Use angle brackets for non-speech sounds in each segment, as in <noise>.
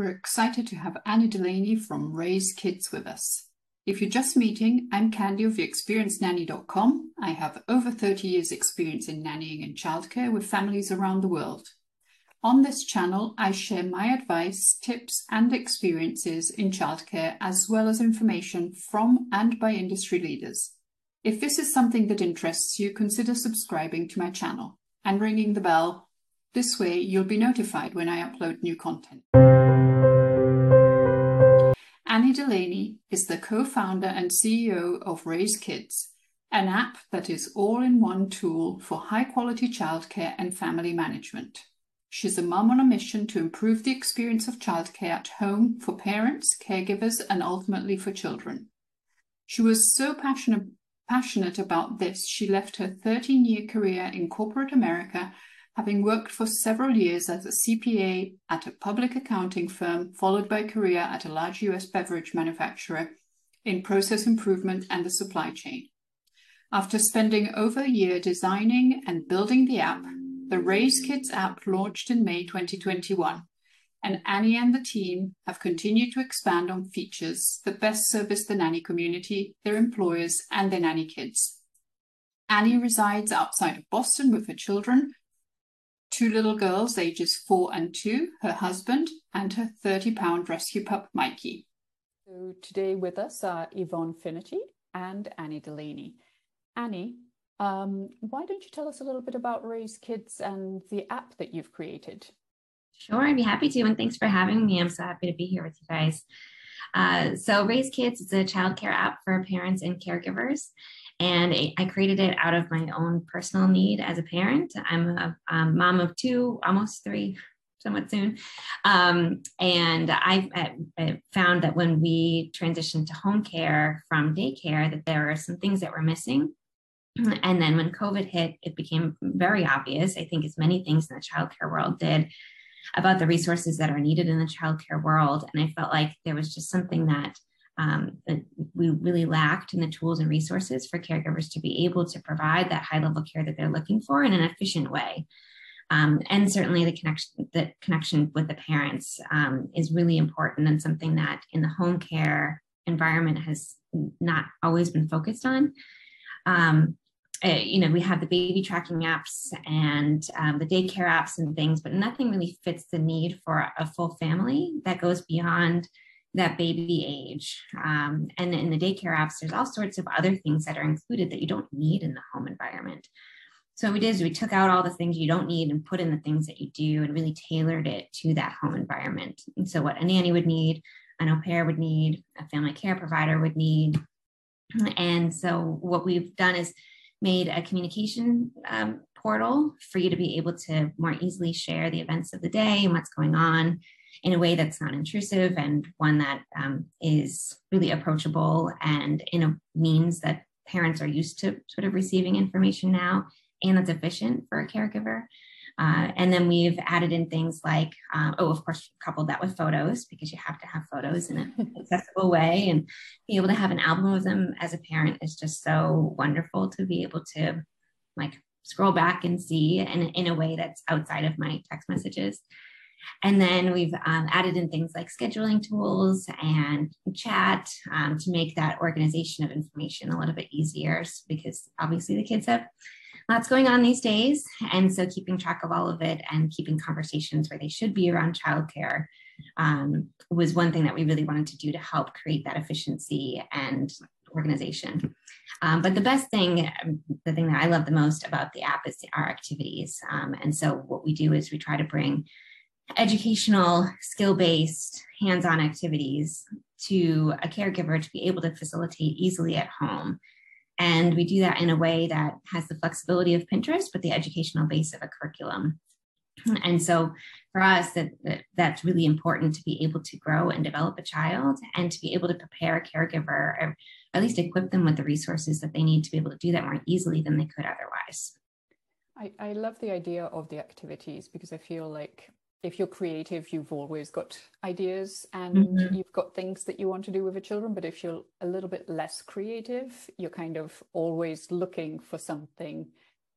we're excited to have Annie Delaney from Rayz Kidz with us. If you're just meeting, I'm Candy of TheExperiencedNanny.com. I have over 30 years' experience in nannying and childcare with families around the world. On this channel, I share my advice, tips, and experiences in childcare, as well as information from and by industry leaders. If this is something that interests you, consider subscribing to my channel and ringing the bell. This way, you'll be notified when I upload new content. Annie Delaney is the co founder and CEO of Rayz Kidz, an app that is all in one tool for high quality childcare and family management. She's a mum on a mission to improve the experience of childcare at home for parents, caregivers, and ultimately for children. She was so passionate, passionate about this, she left her 13 year career in corporate America, having worked for several years as a CPA at a public accounting firm, followed by a career at a large US beverage manufacturer in process improvement and the supply chain. After spending over a year designing and building the app, the Rayz Kidz app launched in May 2021, and Annie and the team have continued to expand on features that best service the nanny community, their employers, and their nanny kids. Annie resides outside of Boston with her children, two little girls ages four and two, her husband, and her 30 pound rescue pup, Mikey. So today with us are Yvonne Finnerty and Annie Delaney. Annie, um, why don't you tell us a little bit about Rayz Kidz and the app that you've created? Sure, I'd be happy to. And thanks for having me. I'm so happy to be here with you guys. Uh, so, Rayz Kidz is a childcare app for parents and caregivers. And I created it out of my own personal need as a parent. I'm a, a mom of two, almost three, somewhat soon. Um, and I, I, found that when we transitioned to home care from daycare, that there were some things that were missing. And then when COVID hit, it became very obvious, I think, as many things in the childcare world did, about the resources that are needed in the childcare world. And I felt like there was just something that, um, we really lacked in the tools and resources for caregivers to be able to provide that high level care that they're looking for in an efficient way. Um, and certainly the connection the connection with the parents um, is really important and something that in the home care environment has not always been focused on um, uh, you know, we have the baby tracking apps and um, the daycare apps and things, but nothing really fits the need for a full family that goes beyond that baby age. Um, and in the daycare apps, there's all sorts of other things that are included that you don't need in the home environment. So what we did is we took out all the things you don't need and put in the things that you do and really tailored it to that home environment. And so what a nanny would need, an au pair would need, a family care provider would need. And so what we've done is made a communication um, portal for you to be able to more easily share the events of the day and what's going on in a way that's not intrusive and one that um, is really approachable and in a means that parents are used to sort of receiving information now and that's efficient for a caregiver. Uh, and then we've added in things like, uh, oh, of course, coupled that with photos because you have to have photos in an <laughs> accessible way and be able to have an album of them as a parent is just so wonderful to be able to like scroll back and see and in a way that's outside of my text messages. And then we've um, added in things like scheduling tools and chat um, to make that organization of information a little bit easier because obviously the kids have lots going on these days. And so keeping track of all of it and keeping conversations where they should be around childcare um, was one thing that we really wanted to do to help create that efficiency and organization. Um, but the best thing, the thing that I love the most about the app is our activities. Um, and so what we do is we try to bring educational, skill-based, hands-on activities to a caregiver to be able to facilitate easily at home and we do that in a way that has the flexibility of Pinterest, but the educational base of a curriculum. And so for us, that, that, that's really important to be able to grow and develop a child and to be able to prepare a caregiver or at least equip them with the resources that they need to be able to do that more easily than they could otherwise. I, I love the idea of the activities because I feel like if you're creative, you've always got ideas and mm-hmm. you've got things that you want to do with your children. But if you're a little bit less creative, you're kind of always looking for something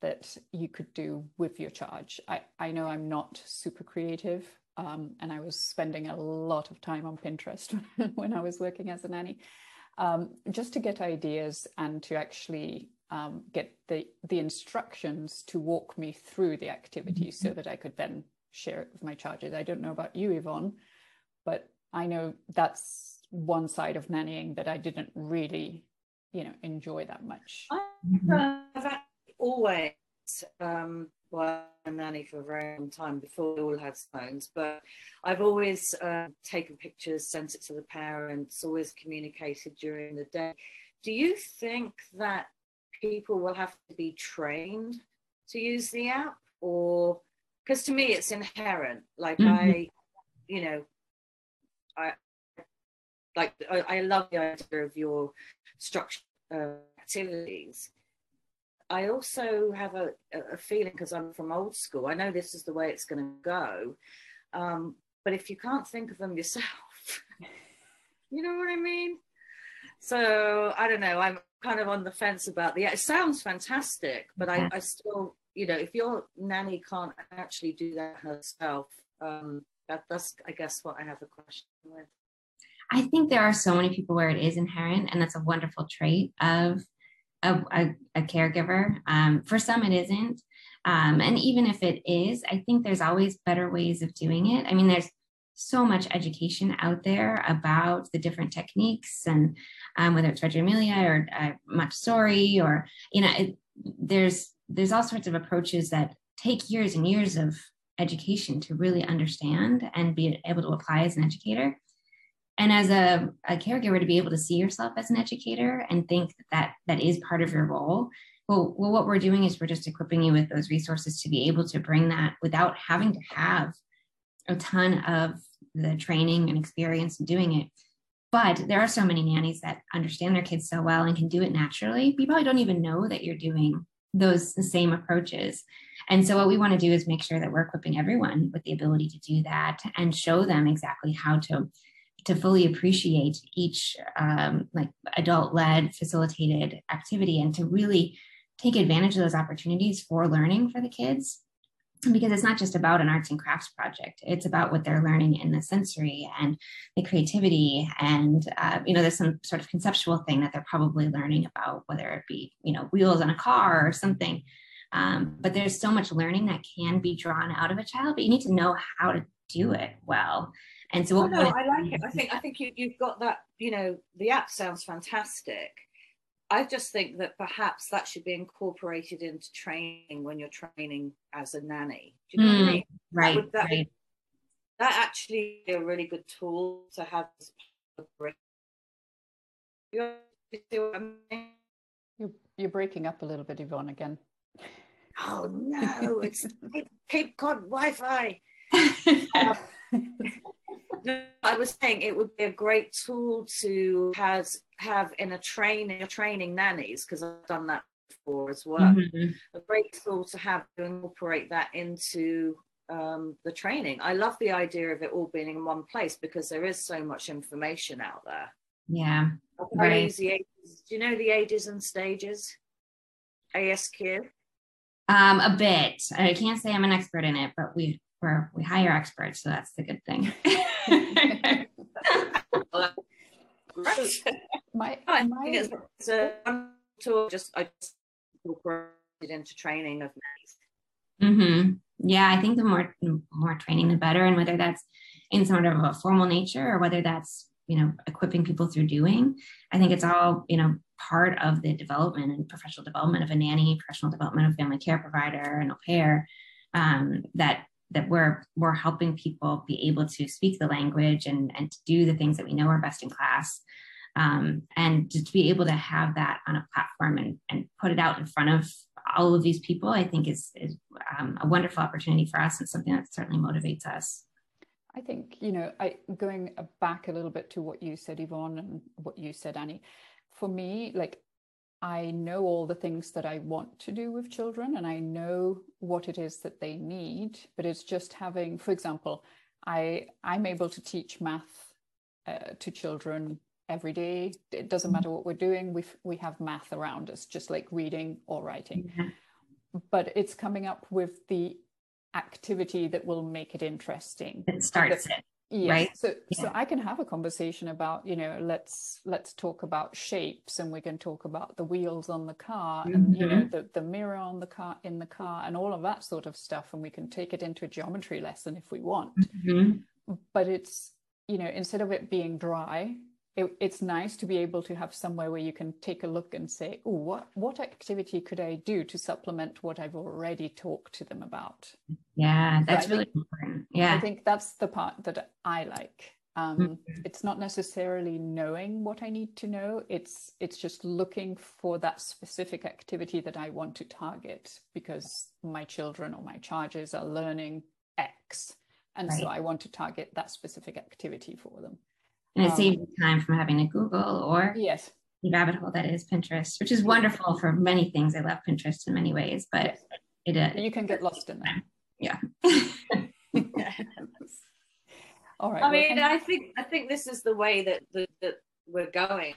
that you could do with your charge. I, I know I'm not super creative um, and I was spending a lot of time on Pinterest <laughs> when I was working as a nanny, um, just to get ideas and to actually um, get the the instructions to walk me through the activity mm-hmm. so that I could then share it with my charges. I don't know about you, Yvonne, but I know that's one side of nannying that I didn't really, you know, enjoy that much. I've always um, well, a nanny for a very long time before we all had phones, but I've always uh, taken pictures, sent it to the parents, always communicated during the day. Do you think that people will have to be trained to use the app, or because to me it's inherent? Like mm-hmm. I, you know, I like I, I, love the idea of your structured uh, activities I also have a, a feeling because I'm from old school, I know this is the way it's going to go. Um, but if you can't think of them yourself, <laughs> you know what I mean? So I don't know. I'm kind of on the fence about the. It sounds fantastic, but I, I still, you know, if your nanny can't actually do that herself, um, that, that's, I guess, what I have a question with. I think there are so many people where it is inherent, and that's a wonderful trait of a, a, a caregiver. Um, for some, it isn't. Um, and even if it is, I think there's always better ways of doing it. I mean, there's so much education out there about the different techniques and um, whether it's Reggio Emilia or uh, Montessori or, you know, it, there's, there's all sorts of approaches that take years and years of education to really understand and be able to apply as an educator. And as a, a caregiver to be able to see yourself as an educator and think that that, is part of your role. Well, well what we're doing is we're just equipping you with those resources to be able to bring that without having to have a ton of the training and experience in doing it. But there are so many nannies that understand their kids so well and can do it naturally. You probably don't even know that you're doing those same approaches. And so what we want to do is make sure that we're equipping everyone with the ability to do that and show them exactly how to to fully appreciate each um, like adult led facilitated activity and to really take advantage of those opportunities for learning for the kids because it's not just about an arts and crafts project it's about what they're learning in the sensory and the creativity and uh, you know there's some sort of conceptual thing that they're probably learning about whether it be you know wheels on a car or something um, but there's so much learning that can be drawn out of a child but you need to know how to do it well and so, oh, no, I like it. I think I think you, you've got that. You know, the app sounds fantastic. I just think that perhaps that should be incorporated into training when you're training as a nanny. Do you know mm, what I hmm, mean? Right. That, would, that, right. that actually be a really good tool to have. You're, you're breaking up a little bit, Yvonne, again. Oh no, it's <laughs> Cape Cod <laughs> Wi-Fi. I was saying it would be a great tool to has have in a training training nannies because I've done that before as well. Mm-hmm. A great tool to have to incorporate that into um, the training. I love the idea of it all being in one place because there is so much information out there. Yeah. Right. Do you know the ages and stages? ASQ. Um, a bit. I can't say I'm an expert in it, but we we're, we hire experts, so that's the good thing. <laughs> <laughs> my, my it's a tool just I just incorporated into training of Mm-hmm. Yeah, I think the more more training, the better. And whether that's in sort of a formal nature or whether that's you know equipping people through doing, I think it's all you know part of the development and professional development of a nanny, professional development of family care provider, and au pair. Um, that that we're we're helping people be able to speak the language and and to do the things that we know are best in class um, and to be able to have that on a platform and, and put it out in front of all of these people i think is, is um, a wonderful opportunity for us and something that certainly motivates us I think, you know, I going back a little bit to what you said, Yvonne, and what you said, Annie. For me, like I know all the things that I want to do with children and I know what it is that they need, but it's just having, for example, I I'm able to teach math uh, to children every day. It doesn't mm-hmm. matter what we're doing. We we have math around us, just like reading or writing. But it's coming up with the activity that will make it interesting. It starts it. Yes. Right. So yeah. so I can have a conversation about, you know, let's let's talk about shapes and we can talk about the wheels on the car mm-hmm. and you know mm-hmm. the, the mirror on the car in the car and all of that sort of stuff. And we can take it into a geometry lesson if we want. Mm-hmm. But it's, you know, instead of it being dry, it, it's nice to be able to have somewhere where you can take a look and say, oh, what, what activity could I do to supplement what I've already talked to them about? Yeah, that's so really think, important. Yeah. I think that's the part that I like. Um, mm-hmm. It's not necessarily knowing what I need to know. It's it's just looking for that specific activity that I want to target because my children or my charges are learning X, and right. so I want to target that specific activity for them and it um, saves time from having to Google or yes, the rabbit hole that is Pinterest, which is wonderful for many things. I love Pinterest in many ways, but yes. it uh, you can get lost in that. <laughs> Yeah. <laughs> All right. I mean, I think I think this is the way that that, that we're going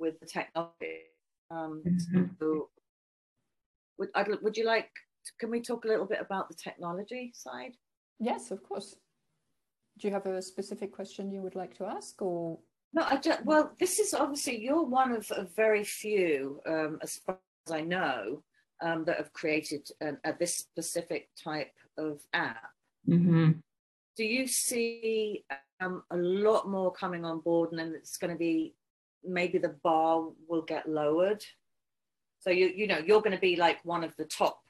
with the technology. Um, mm-hmm. so would I'd, would you like? Can we talk a little bit about the technology side? Yes, of course do you have a specific question you would like to ask or? No i just well this is obviously you're one of, of very few um, as far as i know um, that have created an, a, this specific type of app. Mm-hmm. do you see um, a lot more coming on board and then it's going to be maybe the bar will get lowered? So you you know you're going to be like one of the top.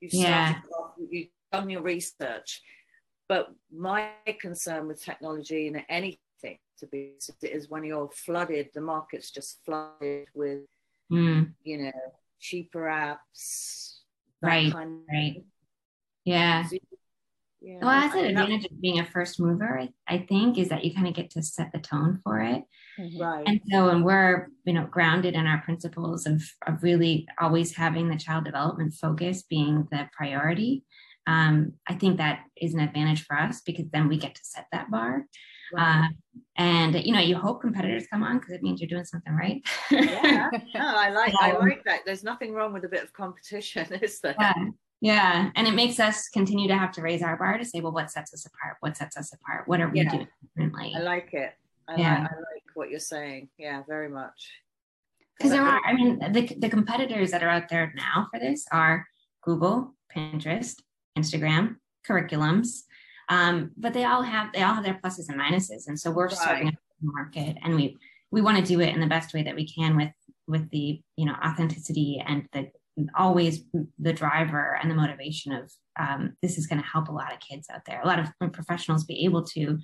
You've yeah. off, you've done your research but my concern with technology and anything to be is when you're flooded, the market's just flooded with, mm. you know, cheaper apps. Right. Kind of right. Yeah. yeah. Well, that's an advantage of being a first mover, I, I think, is that you kind of get to set the tone for it. Mm-hmm. Right. And so when we're, you know, grounded in our principles of, of really always having the child development focus being the priority, um, I think that is an advantage for us because then we get to set that bar. Wow. Uh, and you know, you hope competitors come on because it means you're doing something right. yeah, <laughs> no, I like I like that. There's nothing wrong with a bit of competition, <laughs> is there? Yeah. Yeah, and it makes us continue to have to raise our bar to say, well, what sets us apart? What sets us apart? What are we yeah. doing differently? I like it. I, yeah. like, I like what you're saying. Yeah, very much. Because there are, I mean, the, the competitors that are out there now for this are Google, Pinterest, Instagram, curriculums. Um, but they all have they all have their pluses and minuses. And so we're right. serving a market and we we want to do it in the best way that we can with with the you know authenticity and the always the driver and the motivation of um, this is going to help a lot of kids out there a lot of professionals be able to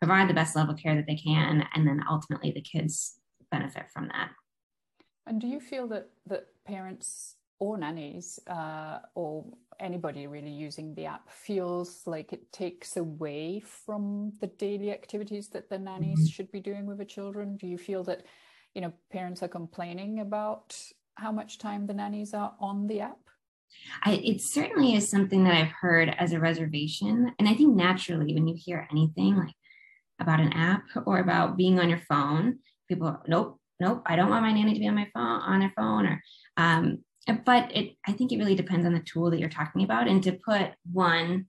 provide the best level of care that they can and then ultimately the kids benefit from that and do you feel that that parents or nannies uh, or anybody really using the app feels like it takes away from the daily activities that the nannies mm-hmm. should be doing with the children do you feel that you know parents are complaining about how much time the nannies are on the app I, it certainly is something that I've heard as a reservation. And I think naturally, when you hear anything like about an app or about being on your phone, people, are, nope, nope, I don't want my nanny to be on my phone, on their phone. Or, um, but it i think it really depends on the tool that you're talking about. And to put one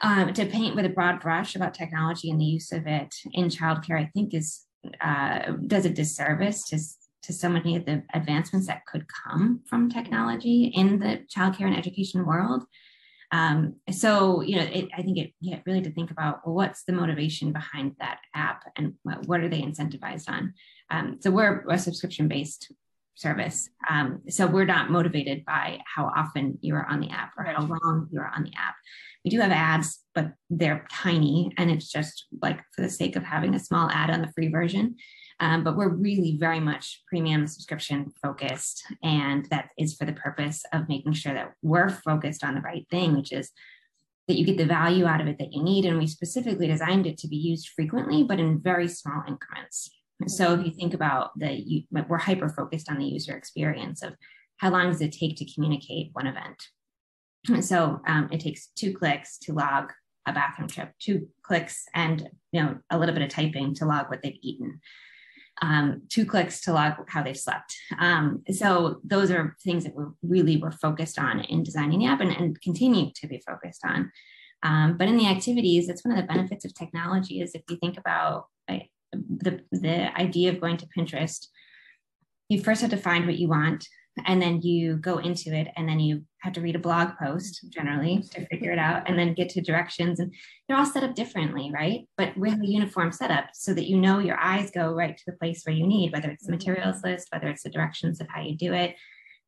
um, to paint with a broad brush about technology and the use of it in childcare i think is uh, does a disservice to to so many of the advancements that could come from technology in the childcare and education world. Um, so you know it, i think it yeah, really to think about well what's the motivation behind that app and what, what are they incentivized on? Um, so we're a subscription based service. Um, so we're not motivated by how often you are on the app or how long you are on the app. We do have ads, but they're tiny and it's just like for the sake of having a small ad on the free version. Um, but we're really very much premium subscription focused. And that is for the purpose of making sure that we're focused on the right thing, which is that you get the value out of it that you need. And we specifically designed it to be used frequently, but in very small increments. So if you think about the, we're hyper focused on the user experience of how long does it take to communicate one event. So um, it takes two clicks to log a bathroom trip, two clicks and you know a little bit of typing to log what they've eaten. um, two clicks to log how they've slept. Um, so those are things that we're really were focused on in designing the app and, and continue to be focused on. Um, but in the activities, that's one of the benefits of technology is if you think about the, the idea of going to Pinterest, you first have to find what you want and then you go into it and then you have to read a blog post generally to figure it out and then get to directions and they're all set up differently right? But with a uniform setup so that you know your eyes go right to the place where you need whether it's the materials list whether it's the directions of how you do it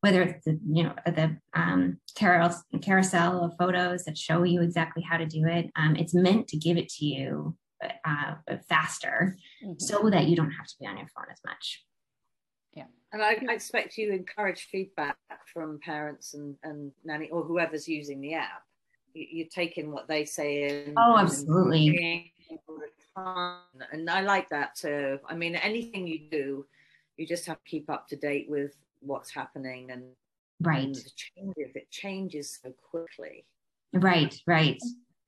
whether it's the you know the um, carousel of photos that show you exactly how to do it. Um, it's meant to give it to you uh, faster mm-hmm. so that you don't have to be on your phone as much Yeah. and I, I, expect you encourage feedback from parents and, and nanny or whoever's using the app. You, are taking what they say in. Oh, absolutely. And I like that too. I mean, anything you do, you just have to keep up to date with what's happening and right. And changes. It changes so quickly. Right, right.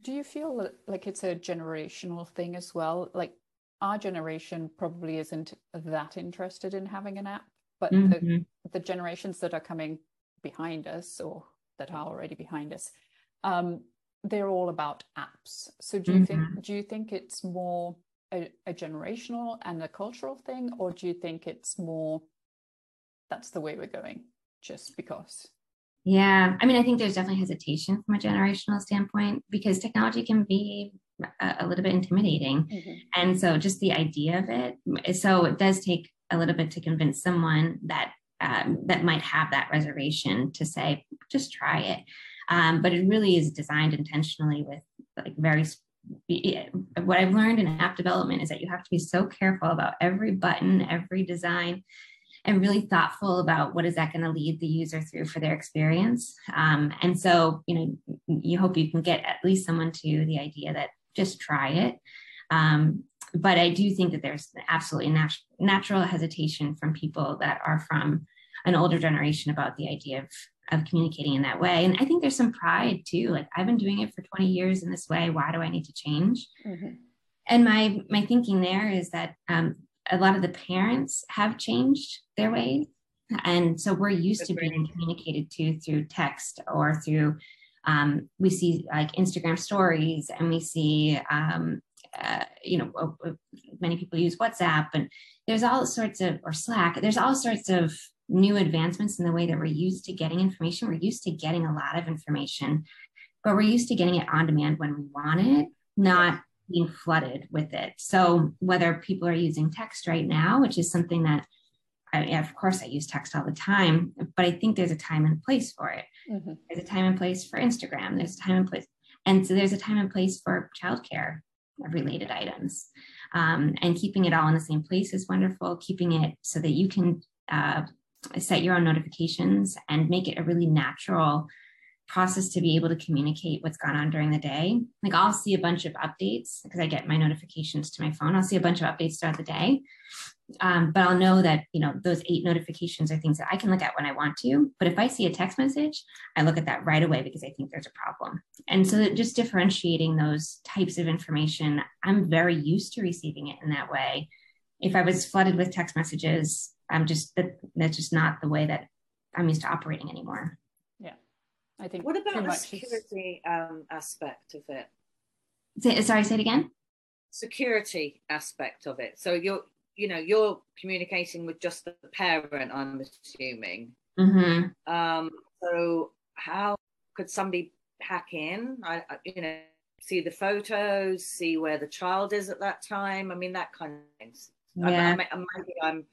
Do you feel like it's a generational thing as well? Like our generation probably isn't that interested in having an app but mm-hmm. the, the generations that are coming behind us or that are already behind us um, they're all about apps so do you mm-hmm. think do you think it's more a, a, generational and a cultural thing or do you think it's more that's the way we're going just because yeah i mean i think there's definitely hesitation from a generational standpoint because technology can be a, a little bit intimidating mm-hmm. and so just the idea of it so it does take a little bit to convince someone that um, that might have that reservation to say just try it um, but it really is designed intentionally with like very what i've learned in app development is that you have to be so careful about every button every design and really thoughtful about what is that going to lead the user through for their experience um, and so you know you hope you can get at least someone to the idea that just try it um, but I do think that there's absolutely nat- natural hesitation from people that are from an older generation about the idea of of communicating in that way. And I think there's some pride too. Like I've been doing it for 20 years in this way. Why do I need to change? Mm-hmm. And my my thinking there is that um, a lot of the parents have changed their ways, and so we're used to being communicated to through text or through. Um, we see like Instagram stories, and we see um, uh, you know, many people use WhatsApp and there's all sorts of, or Slack, there's all sorts of new advancements in the way that we're used to getting information. We're used to getting a lot of information, but we're used to getting it on demand when we want it, not being flooded with it. So whether people are using text right now, which is something that I, of course I use text all the time, but I think there's a time and place for it. Mm-hmm. There's a time and place for Instagram. There's a time and place. And so there's a time and place for childcare related items. Um, and keeping it all in the same place is wonderful. Keeping it so that you can uh, set your own notifications and make it a really natural process to be able to communicate what's gone on during the day. Like I'll see a bunch of updates because I get my notifications to my phone. I'll see a bunch of updates throughout the day. Um, but I'll know that, you know, those eight notifications are things that I can look at when I want to. But if I see a text message, I look at that right away because I think there's a problem. And so just differentiating those types of information, I'm very used to receiving it in that way. If I was flooded with text messages, I'm just that that's just not the way that I'm used to operating anymore. Yeah. I think what about the security um, aspect of it? Say, sorry, say it again. Security aspect of it. So you're you know you're communicating with just the parent i'm assuming mm-hmm. um, so how could somebody hack in I, you know see the photos see where the child is at that time i mean that kind of things yeah. I, I, maybe i'm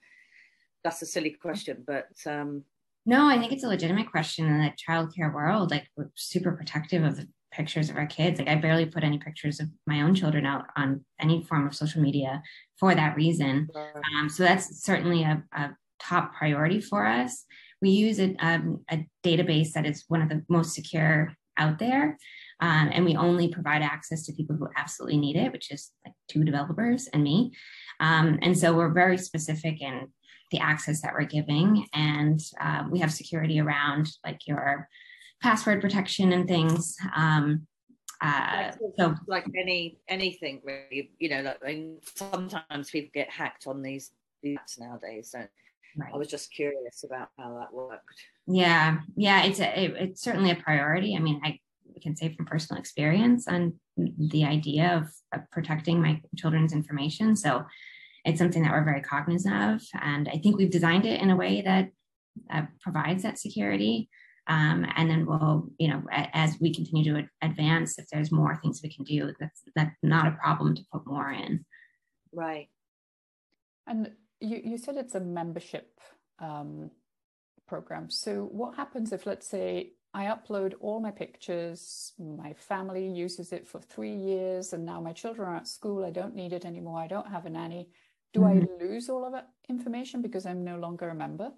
that's a silly question but um no i think it's a legitimate question in the childcare world like we're super protective of the pictures of our kids. Like I barely put any pictures of my own children out on any form of social media for that reason. Um, so that's certainly a, a, top priority for us. We use a, um, a, database that is one of the most secure out there. Um, and we only provide access to people who absolutely need it, which is like two developers and me. Um, and so we're very specific in the access that we're giving. And uh, we have security around like your password protection and things. Um, uh, so like any anything really, you know, like, I mean, sometimes people get hacked on these the apps nowadays. So Right. I was just curious about how that worked. Yeah, yeah, it's a, it, it's certainly a priority. I mean, I can say from personal experience on the idea of, of protecting my children's information. So it's something that we're very cognizant of, and I think we've designed it in a way that uh, provides that security. Um, and then we'll, you know, as we continue to advance, if there's more things we can do, that's that's not a problem to put more in. Right. And you, you said it's a membership um, program. So what happens if, let's say, I upload all my pictures, my family uses it for three years, and now my children are at school. I don't need it anymore. I don't have a nanny. Do mm-hmm. I lose all of that information because I'm no longer a member?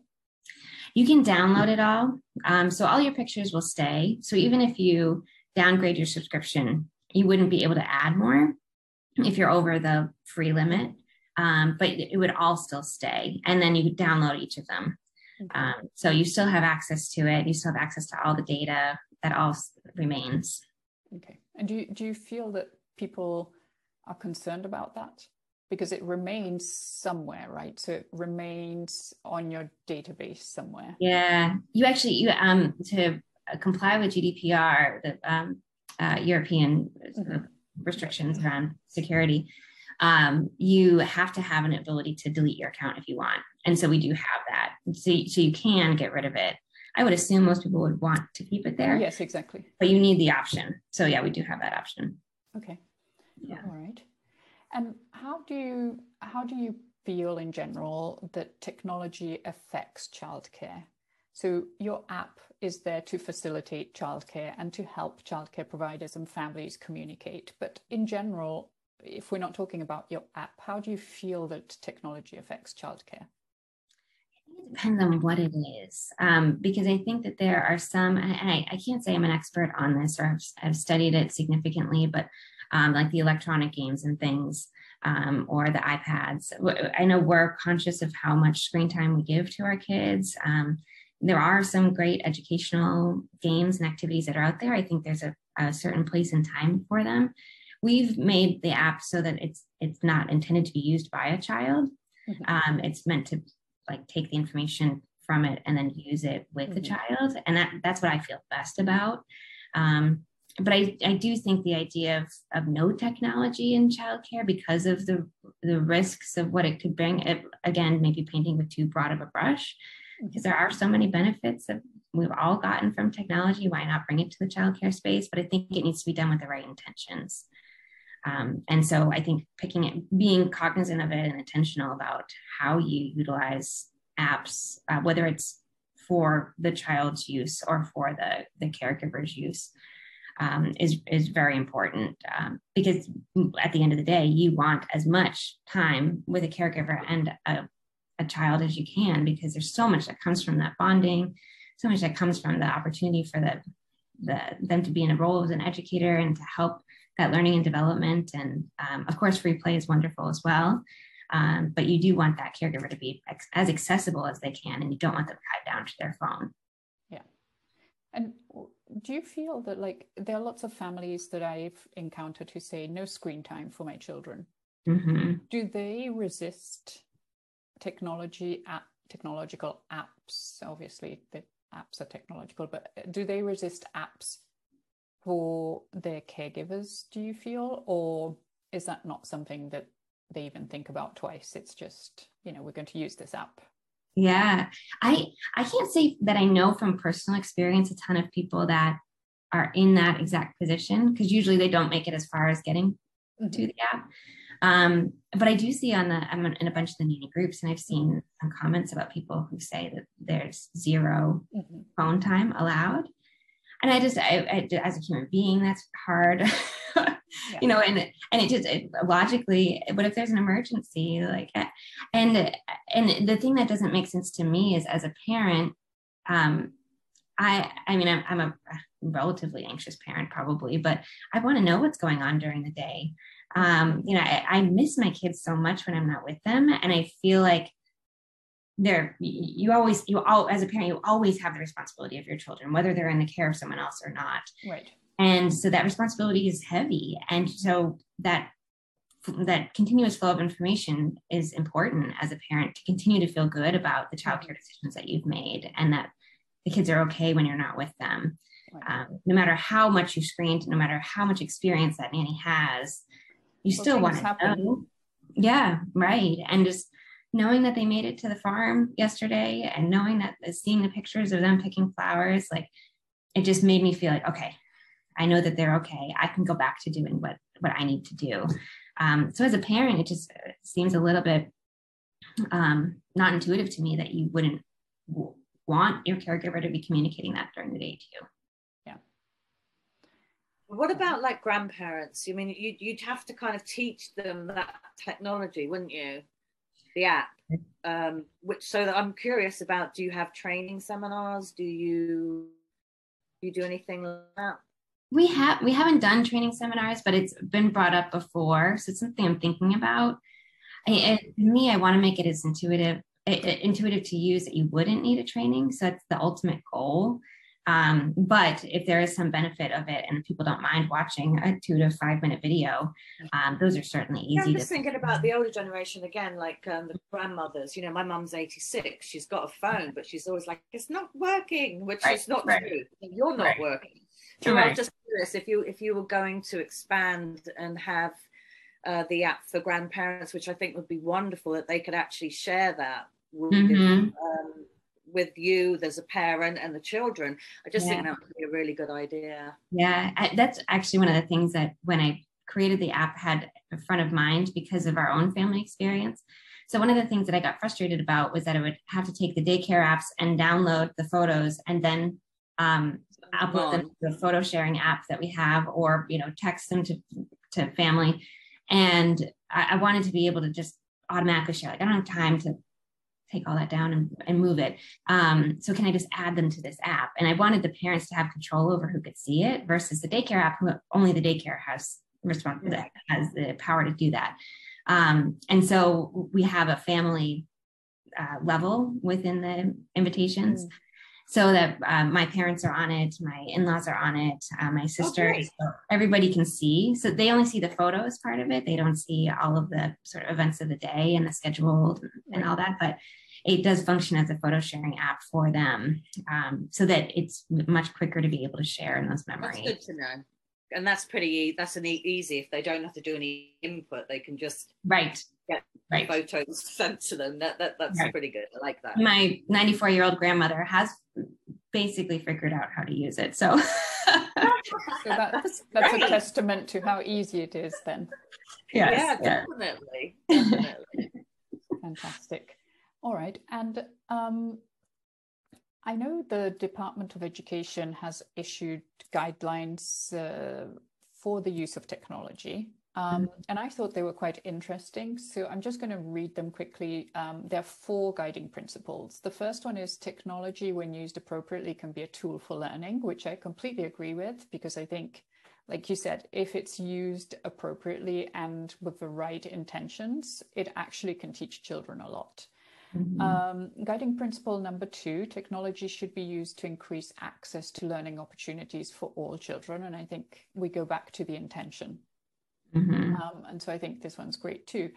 You can download it all. Um, so all your pictures will stay. So even if you downgrade your subscription, you wouldn't be able to add more if you're over the free limit um, but it would all still stay. And then you download each of them. Um, so you still have access to it. You still have access to all the data that all remains. Okay. And do you, do you feel that people are concerned about that? Because it remains somewhere, right? So it remains on your database somewhere. Yeah. You actually, you um to comply with GDPR, the um, uh, European mm-hmm. restrictions around security, um, you have to have an ability to delete your account if you want. And so we do have that. So, so you can get rid of it. I would assume most people would want to keep it there. Yes, exactly. But you need the option. So yeah, we do have that option. Okay. Yeah. All right. And how do you how do you feel in general that technology affects childcare? So your app is there to facilitate childcare and to help childcare providers and families communicate. But in general, if we're not talking about your app, how do you feel that technology affects childcare? It depends on what it is, um, because I think that there are some, and I, I, can't say I'm an expert on this or I've, I've studied it significantly, but um, like the electronic games and things, um, or the iPads. I know we're conscious of how much screen time we give to our kids. Um, there are some great educational games and activities that are out there. I think there's a, a certain place and time for them we've made the app so that it's it's not intended to be used by a child. Mm-hmm. Um, it's meant to like take the information from it and then use it with mm-hmm. the child, and that that's what I feel best about. Um, but I, I do think the idea of, of no technology in childcare because of the the risks of what it could bring it, again maybe painting with too broad of a brush because there are so many benefits that we've all gotten from technology. Why not bring it to the childcare space? But i think it needs to be done with the right intentions. Um, and so I think picking it, being cognizant of it and intentional about how you utilize apps, uh, whether it's for the child's use or for the, the caregiver's use, um, is, is very important um, because at the end of the day, you want as much time with a caregiver and a, a child as you can because there's so much that comes from that bonding, so much that comes from the opportunity for the, the them to be in a role as an educator and to help that learning and development. And um, of course, free play is wonderful as well. Um, but you do want that caregiver to be ex- as accessible as they can, and you don't want them tied down to their phone. Yeah. And do you feel that, like, there are lots of families that I've encountered who say no screen time for my children? Mm-hmm. Do they resist technology app, technological apps? Obviously, the apps are technological, but do they resist apps for their caregivers, do you feel? Or is that not something that they even think about twice? It's just, you know, we're going to use this app. Yeah. I I can't say that I know from personal experience a ton of people that are in that exact position because usually they don't make it as far as getting mm-hmm. to the app. Um, but I do see on the I'm in a bunch of the nanny groups, and I've seen some comments about people who say that there's 0 mm-hmm. phone time allowed and I just, I, I, as a human being, that's hard, <laughs> yeah. you know, and, and it just it, logically, what if there's an emergency? Like, and, and the thing that doesn't make sense to me is as a parent, um, I, I mean, I'm, I'm a relatively anxious parent probably, but I want to know what's going on during the day. Um, you know, I, I miss my kids so much when I'm not with them. And I feel like there you always you all as a parent you always have the responsibility of your children whether they're in the care of someone else or not right and so that responsibility is heavy and so that that continuous flow of information is important as a parent to continue to feel good about the childcare decisions that you've made and that the kids are okay when you're not with them. Um, no matter how much you've screened, no matter how much experience that nanny has, you well, still want to know. Yeah, right. And just knowing that they made it to the farm yesterday and knowing that seeing the pictures of them picking flowers, like it just made me feel like, okay, I know that they're okay. I can go back to doing what what I need to do. Um, so as a parent, it just uh, seems a little bit um, not intuitive to me that you wouldn't w- want your caregiver to be communicating that during the day to you. Yeah. What about like grandparents? I mean, you'd, you'd have to kind of teach them that technology, wouldn't you? The app. Um, which so that I'm curious about. Do you have training seminars? Do you do you do anything like that? We have we haven't done training seminars but it's been brought up before so it's something i'm thinking about I, me i want to make it as intuitive intuitive to use that you wouldn't need a training so that's the ultimate goal um, but if there is some benefit of it and people don't mind watching a two to five minute video um, those are certainly easy yeah, i'm just to- thinking about the older generation again like um, the grandmothers you know my mum's 86 she's got a phone but she's always like it's not working which right, is not right. true you're not right. working I'm just curious if you if you were going to expand and have uh, the app for grandparents, which I think would be wonderful that they could actually share that with, mm-hmm. um, with you as a parent and the children. I just yeah. think that would be a really good idea. Yeah, I, that's actually one of the things that when I created the app had front of mind because of our own family experience. So one of the things that I got frustrated about was that I would have to take the daycare apps and download the photos and then um, upload them to the photo sharing app that we have or you know text them to to family. And I, I, wanted to be able to just automatically share like i don't have time to take all that down and, and move it. Um, so can i just add them to this app? And i wanted the parents to have control over who could see it versus the daycare app who only the daycare has response has the power to do that. Um, and so we have a family uh, level within the invitations. Mm so that um, my parents are on it, my in-laws are on it, uh, my sister, oh, so everybody can see. So they only see the photos part of it. They don't see all of the sort of events of the day and the schedule and all that. But it does function as a photo sharing app for them, um, so that it's much quicker to be able to share in those memories. That's good to know. And that's pretty. That's an easy. If they don't have to do any input, they can just right get right. photos <laughs> sent to them. That, that that's right. pretty good. I like that. My 94 year old grandmother has basically figured out how to use it. So, so <laughs> that's that's a testament to how easy it is then. Yes, yeah, definitely. definitely. <laughs> Fantastic. All right. And um, I know the Department of Education has issued guidelines uh, for the use of technology um, mm-hmm. and I thought they were quite interesting. So I'm just going to read them quickly. Um, there are four guiding principles. The first one is technology, when used appropriately, can be a tool for learning, which I completely agree with because I think, like you said, if it's used appropriately and with the right intentions, it actually can teach children a lot. Mm-hmm. Um, guiding principle number two technology should be used to increase access to learning opportunities for all children. And I think we go back to the intention. Mm-hmm. Um, and so I think this one's great too.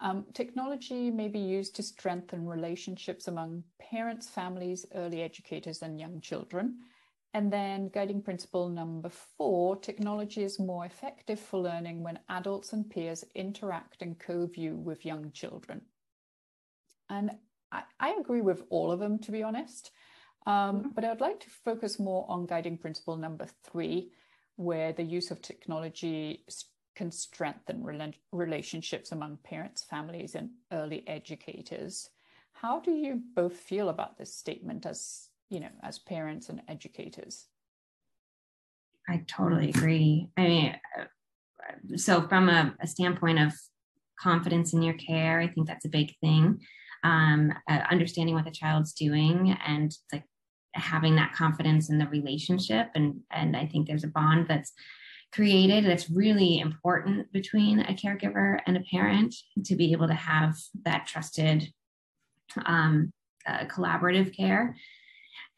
Um, technology may be used to strengthen relationships among parents, families, early educators, and young children. And then guiding principle number four technology is more effective for learning when adults and peers interact and co view with young children. And I, I, agree with all of them, to be honest. Um, mm-hmm. But I would like to focus more on guiding principle number three, where the use of technology can strengthen relationships among parents, families, and early educators. How do you both feel about this statement as, you know, as parents and educators? I totally agree. I mean, so from a, a standpoint of confidence in your care, I think that's a big thing. Um, uh, understanding what the child's doing and like having that confidence in the relationship, and and I think there's a bond that's created that's really important between a caregiver and a parent to be able to have that trusted um, uh, collaborative care.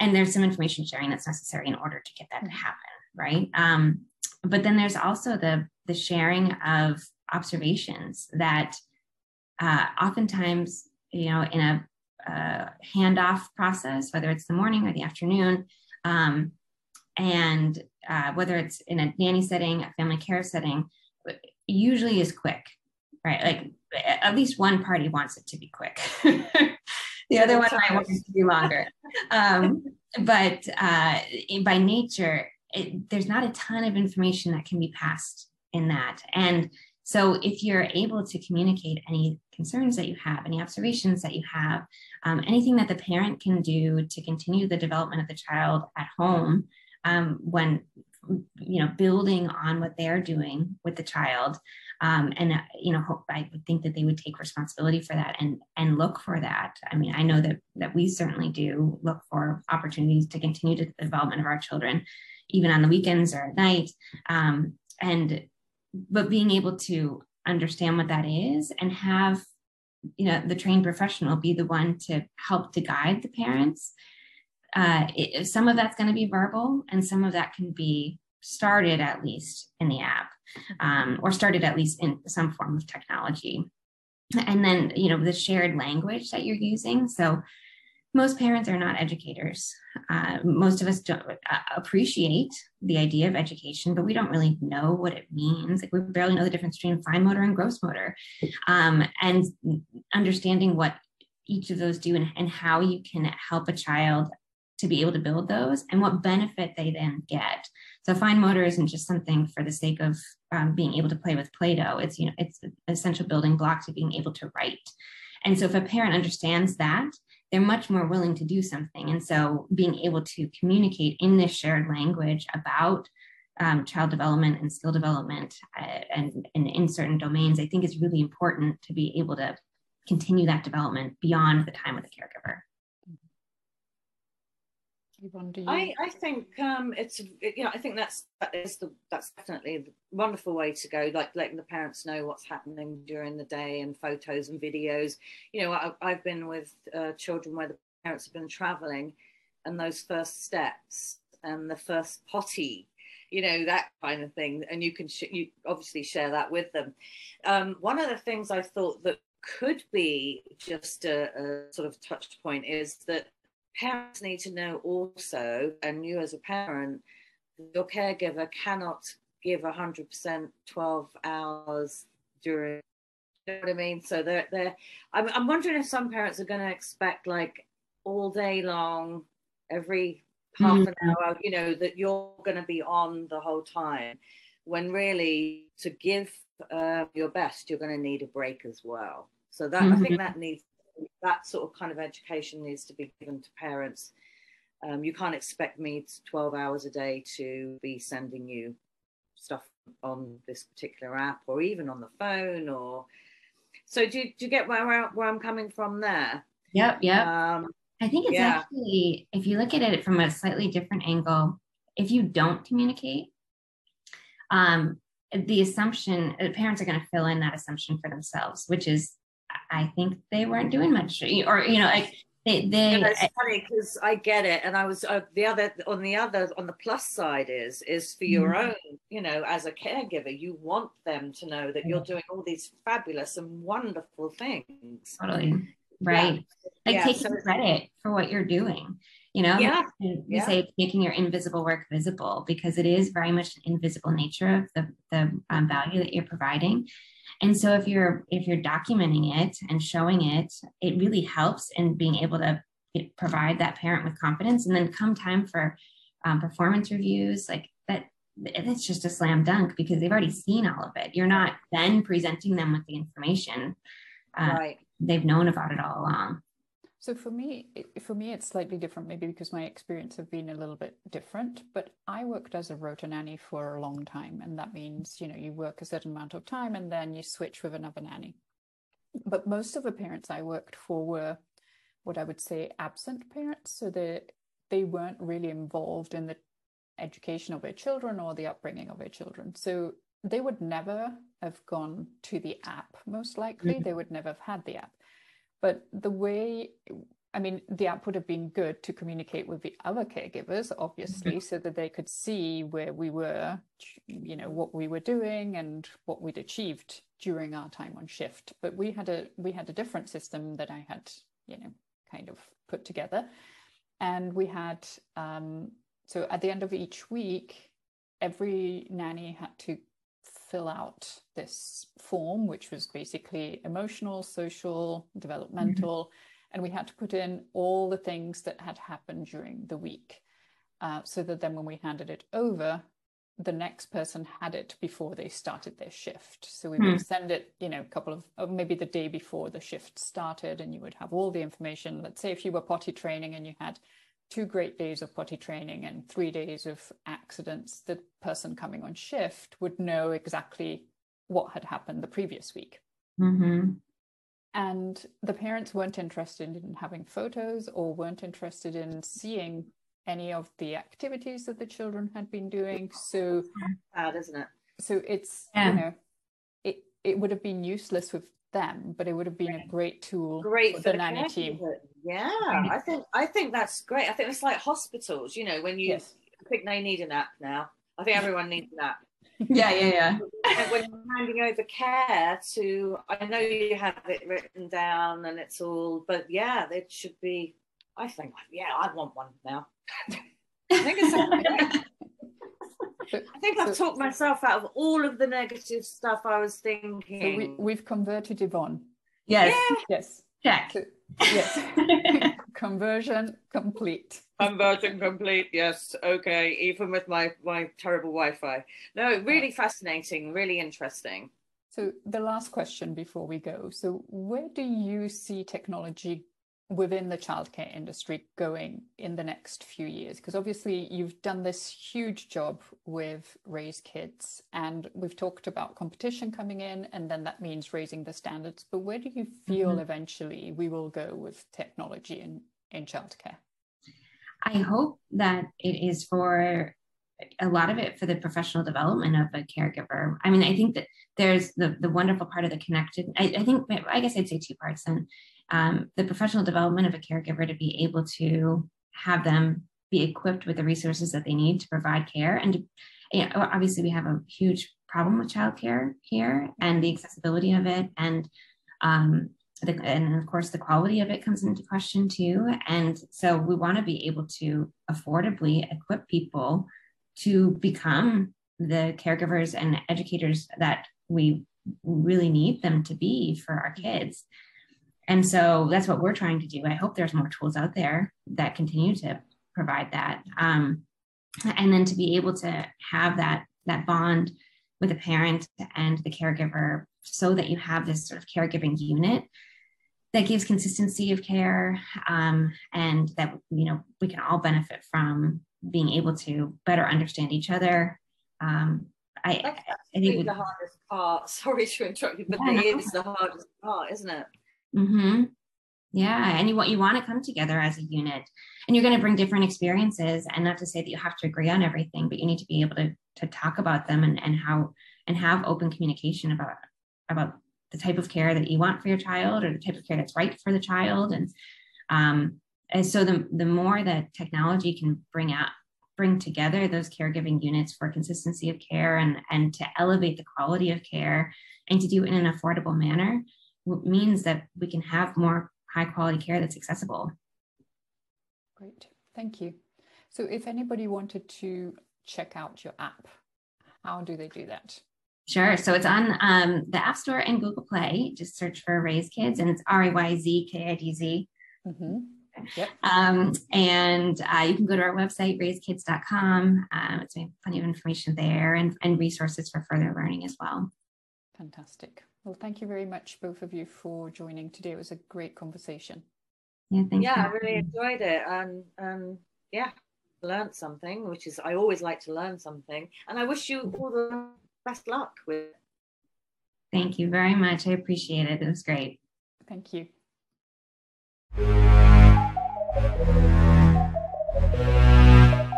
And there's some information sharing that's necessary in order to get that to happen right? Um, but then there's also the the sharing of observations that uh, oftentimes, you know, in a uh, handoff process, whether it's the morning or the afternoon, um, and uh, whether it's in a nanny setting, a family care setting, usually is quick, right? Like at least one party wants it to be quick. <laughs> the other one might want it to be longer. <laughs> Um, but uh, by nature, it, there's not a ton of information that can be passed in that. And so if you're able to communicate any concerns that you have, any observations that you have, um, anything that the parent can do to continue the development of the child at home um, when you know building on what they're doing with the child um, and uh, you know hope, i would think that they would take responsibility for that and and look for that. I mean i know that that we certainly do look for opportunities to continue to the development of our children even on the weekends or at night. Um, and but being able to understand what that is and have you know the trained professional be the one to help to guide the parents uh, it, some of that's going to be verbal and some of that can be started at least in the app um, or started at least in some form of technology. And then you know the shared language that you're using. So most parents are not educators uh, most of us don't uh, appreciate the idea of education but we don't really know what it means like we barely know the difference between fine motor and gross motor um, and understanding what each of those do and, and how you can help a child to be able to build those and what benefit they then get. So fine motor isn't just something for the sake of um, being able to play with Play-Doh. It's, you know, it's an essential building block to being able to write. And so if a parent understands that, they're much more willing to do something. And so being able to communicate in this shared language about um, child development and skill development uh, and, and in certain domains, I think is really important to be able to continue that development beyond the time with the caregiver. Yvonne, do you? I, I think um, it's you know I think that's that is the that's definitely the wonderful way to go. Like letting the parents know what's happening during the day and photos and videos. You know, I, I've been with uh, children where the parents have been traveling, and those first steps and the first potty you know that kind of thing and you can you obviously share that with them um, one of the things i thought that could be just a, a, sort of touch point is that parents need to know also, and you as a parent, your caregiver cannot give 100% 12 hours during you know what I mean? So they're they're I'm I'm wondering if some parents are gonna expect like all day long, every half mm-hmm. an hour, you know, that you're gonna be on the whole time. When really to give uh, your best, you're gonna need a break as well. So that mm-hmm. I think mm-hmm. that needs that sort of kind of education needs to be given to parents. Um, you can't expect me to 12 hours a day to be sending you stuff on this particular app or even on the phone or so do, do you get where, where i'm coming from there yep yep um, i think it's yeah. actually if you look at it from a slightly different angle if you don't communicate um, the assumption parents are going to fill in that assumption for themselves which is I think they weren't doing much, or you know, like they. they it's funny because I get it, and I was uh, the other on the other on the plus side is is for your mm-hmm. own, you know, as a caregiver, you want them to know that you're doing all these fabulous and wonderful things. Totally right, yeah. like yeah, taking so, credit for what you're doing. You know, yeah. you yeah. say making your invisible work visible because it is very much an invisible nature of the the um, value that you're providing and so if you're if you're documenting it and showing it it really helps in being able to provide that parent with confidence. And then come time for um, performance reviews like that it's just a slam dunk because they've already seen all of it. You're not then presenting them with the information uh, right. they've known about it all along so for me, for me, it's slightly different, maybe because my experience have been a little bit different. But I worked as a rota nanny for a long time, and that means you know you work a certain amount of time and then you switch with another nanny. But most of the parents I worked for were what I would say absent parents, so they they weren't really involved in the education of their children or the upbringing of their children. So they would never have gone to the app. Most likely, mm-hmm. they would never have had the app but the way I mean, the app would have been good to communicate with the other caregivers, obviously, mm-hmm. so that they could see where we were, you know, what we were doing and what we'd achieved during our time on shift. But we had a we had a different system that I had, you know, kind of put together, and we had um, so at the end of each week, every nanny had to fill out this form, which was basically emotional, social, developmental. Mm-hmm and we had to put in all the things that had happened during the week uh, so that then when we handed it over the next person had it before they started their shift so we would hmm. send it you know a couple of maybe the day before the shift started and you would have all the information let's say if you were potty training and you had two great days of potty training and three days of accidents the person coming on shift would know exactly what had happened the previous week. Mm-hmm. And the parents weren't interested in having photos or weren't interested in seeing any of the activities that the children had been doing. So bad isn't it? So it's yeah. you know it it would have been useless with them but it would have been a great tool great for the, the nanny team yeah i think i think that's great i think it's like hospitals you know when you yes. i think they need an app now i think everyone needs an app <laughs> yeah, yeah, yeah. when you're handing over care to, I know you have it written down and it's all, but yeah, it should be. I think, yeah, I want one now. <laughs> I think it's. <laughs> I think I've talked myself out of all of the negative stuff I was thinking. So we, have converted Yvonne. Yes. Yes. Check. Yes. <laughs> Conversion complete. Conversion complete. Yes. Okay. Even with my my terrible Wi-Fi. No, really fascinating. Really interesting. So the last question before we go. So where do you see technology within the childcare industry going in the next few years? Because obviously you've done this huge job with Rayz Kidz, and we've talked about competition coming in, and then that means raising the standards. But where do you feel mm-hmm. eventually we will go with technology in, in childcare? I hope that it is for a lot of it for the professional development of a caregiver. I mean, I think that there's the the wonderful part of the connected. I, I think I guess I'd say two parts. And um, the professional development of a caregiver to be able to have them be equipped with the resources that they need to provide care. And to, you know, obviously, we have a huge problem with childcare here and the accessibility of it, and um, the, and of course the quality of it comes into question too. And so we want to be able to affordably equip people to become the caregivers and educators that we really need them to be for our kids. And so that's what we're trying to do. I hope there's more tools out there that continue to provide that. Um, and then to be able to have that that bond with the parent and the caregiver so that you have this sort of caregiving unit that gives consistency of care um, and that you know we can all benefit from being able to better understand each other um, I, I think the hardest part. <laughs> Sorry to interrupt you, but yeah, it is the hardest part, isn't it? Mm-hmm. Yeah, and you want you want to come together as a unit, and you're going to bring different experiences. And not to say that you have to agree on everything, but you need to be able to to talk about them and and how and have open communication about about the type of care that you want for your child or the type of care that's right for the child. And um, and so the the more that technology can bring out bring together those caregiving units for consistency of care and and to elevate the quality of care and to do it in an affordable manner means that we can have more high quality care that's accessible. Great, thank you. So, if anybody wanted to check out your app, how do they do that? Sure. So it's on um, the App Store and Google Play. Just search for Rayz Kidz, and it's R A Y Z K I D Z. Mm-hmm. Yep. Um, and uh, you can go to our website, rayzkidz.com. Um, it's plenty of information there and, and resources for further learning as well. Fantastic. Well, thank you very much, both of you, for joining today. It was a great conversation. Yeah, thank you. yeah, you. I really enjoyed it, and um, yeah, learned something, which is I always like to learn something, and I wish you all the best luck with. Thank you very much. I appreciate it. It was great. Thank you.